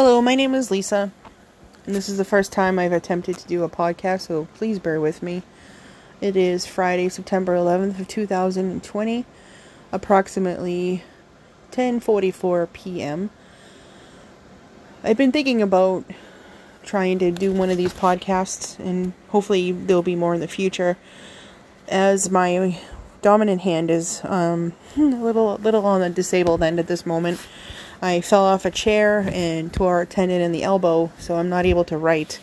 Hello, my name is Lisa, and this is the first time I've attempted to do a podcast, so please bear with me. It is Friday, September 11th of 2020, approximately 10:44 p.m. I've been thinking about trying to do one of these podcasts and hopefully there'll be more in the future as my dominant hand is um, a little little on the disabled end at this moment. I fell off a chair and tore a tendon in the elbow, so I'm not able to write.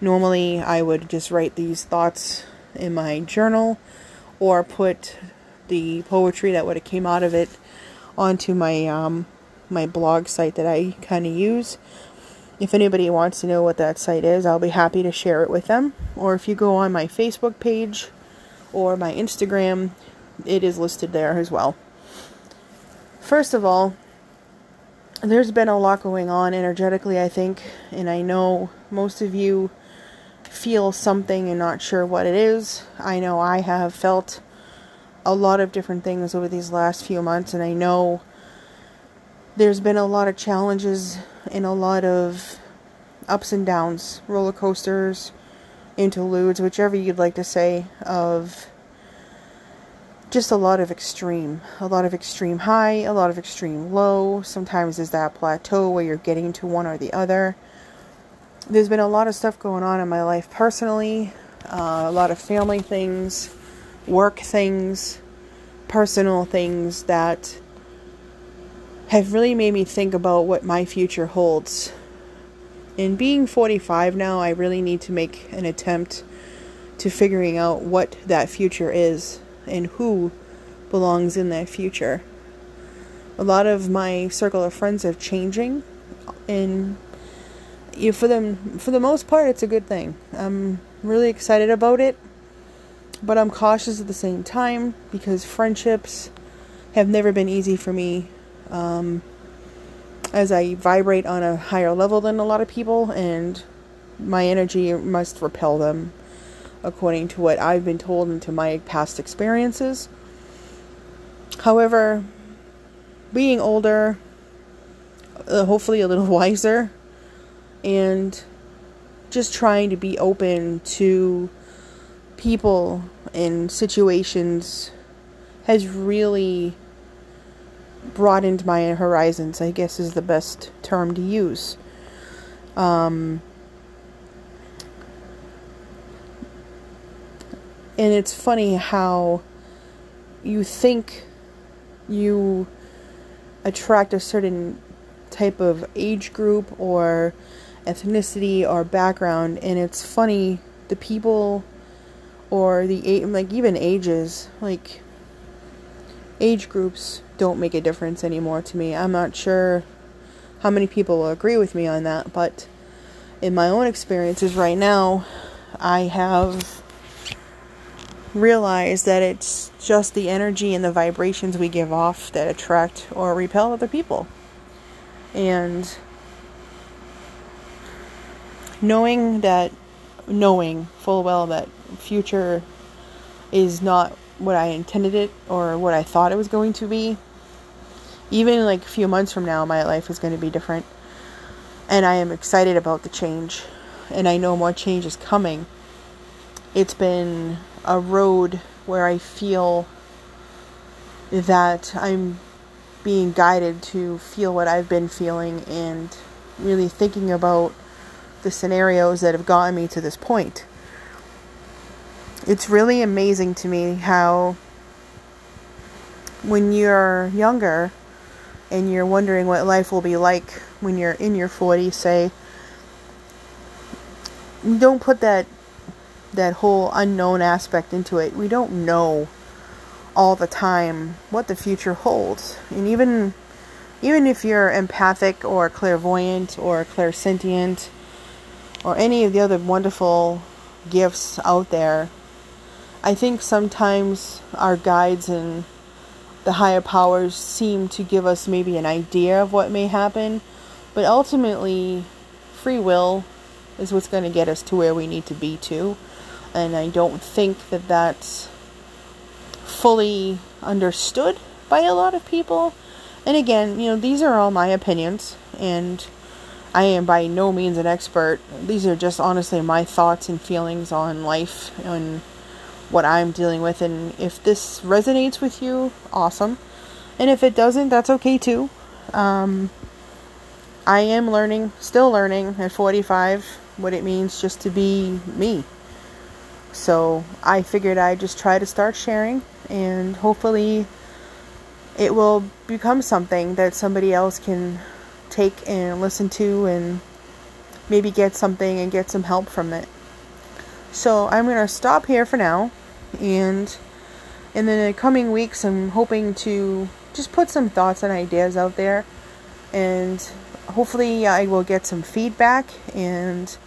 Normally, I would just write these thoughts in my journal or put the poetry that would have came out of it onto my um, my blog site that I kind of use. If anybody wants to know what that site is, I'll be happy to share it with them. Or if you go on my Facebook page or my Instagram, it is listed there as well. First of all, there's been a lot going on energetically, I think, and I know most of you feel something and not sure what it is. I know I have felt a lot of different things over these last few months, and I know there's been a lot of challenges and a lot of ups and downs, roller coasters, interludes, whichever you'd like to say, of just a lot of extreme. A lot of extreme high, a lot of extreme low. Sometimes is that plateau where you're getting to one or the other. There's been a lot of stuff going on in my life personally, uh, a lot of family things, work things, personal things that have really made me think about what my future holds. In being 45 now, I really need to make an attempt to figuring out what that future is and who belongs in that future. A lot of my circle of friends are changing, and you, for them, for the most part, it's a good thing. I'm really excited about it, but I'm cautious at the same time because friendships have never been easy for me. Um, as I vibrate on a higher level than a lot of people, and my energy must repel them according to what I've been told and to my past experiences. However, being older, uh, hopefully a little wiser, and just trying to be open to people and situations has really broadened my horizons, I guess is the best term to use. Um, And it's funny how you think you attract a certain type of age group or ethnicity or background and it's funny the people or the like even ages like age groups don't make a difference anymore to me. I'm not sure how many people will agree with me on that, but in my own experiences right now, I have realize that it's just the energy and the vibrations we give off that attract or repel other people. And knowing that, knowing full well that future is not what I intended it or what I thought it was going to be. Even like a few months from now, my life is going to be different. And I am excited about the change. And I know more change is coming. It's been a road where I feel that I'm being guided to feel what I've been feeling and really thinking about the scenarios that have gotten me to this point. It's really amazing to me how when you're younger and you're wondering what life will be like when you're in your 40s, say, don't put that that whole unknown aspect into it. We don't know all the time what the future holds. And even even if you're empathic or clairvoyant or clairsentient or any of the other wonderful gifts out there, I think sometimes our guides and the higher powers seem to give us maybe an idea of what may happen, but ultimately free will is what's going to get us to where we need to be to and I don't think that that's fully understood by a lot of people. And again, you know, these are all my opinions, and I am by no means an expert. These are just honestly my thoughts and feelings on life and what I'm dealing with. And if this resonates with you, awesome. And if it doesn't, that's okay too. Um, I am learning, still learning at 45, what it means just to be me. So I figured I'd just try to start sharing, and hopefully, it will become something that somebody else can take and listen to and maybe get something and get some help from it. So I'm going to stop here for now, and in the coming weeks, I'm hoping to just put some thoughts and ideas out there, and hopefully, I will get some feedback and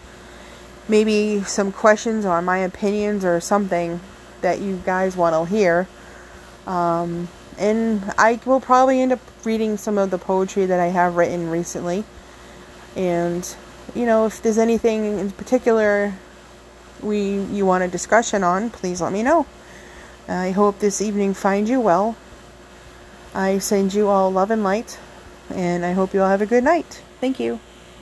maybe some questions on my opinions or something that you guys want to hear. Um, and I will probably end up reading some of the poetry that I have written recently. And you know, if there's anything in particular we you want a discussion on, please let me know. I hope this evening finds you well. I send you all love and light, and I hope you all have a good night. Thank you.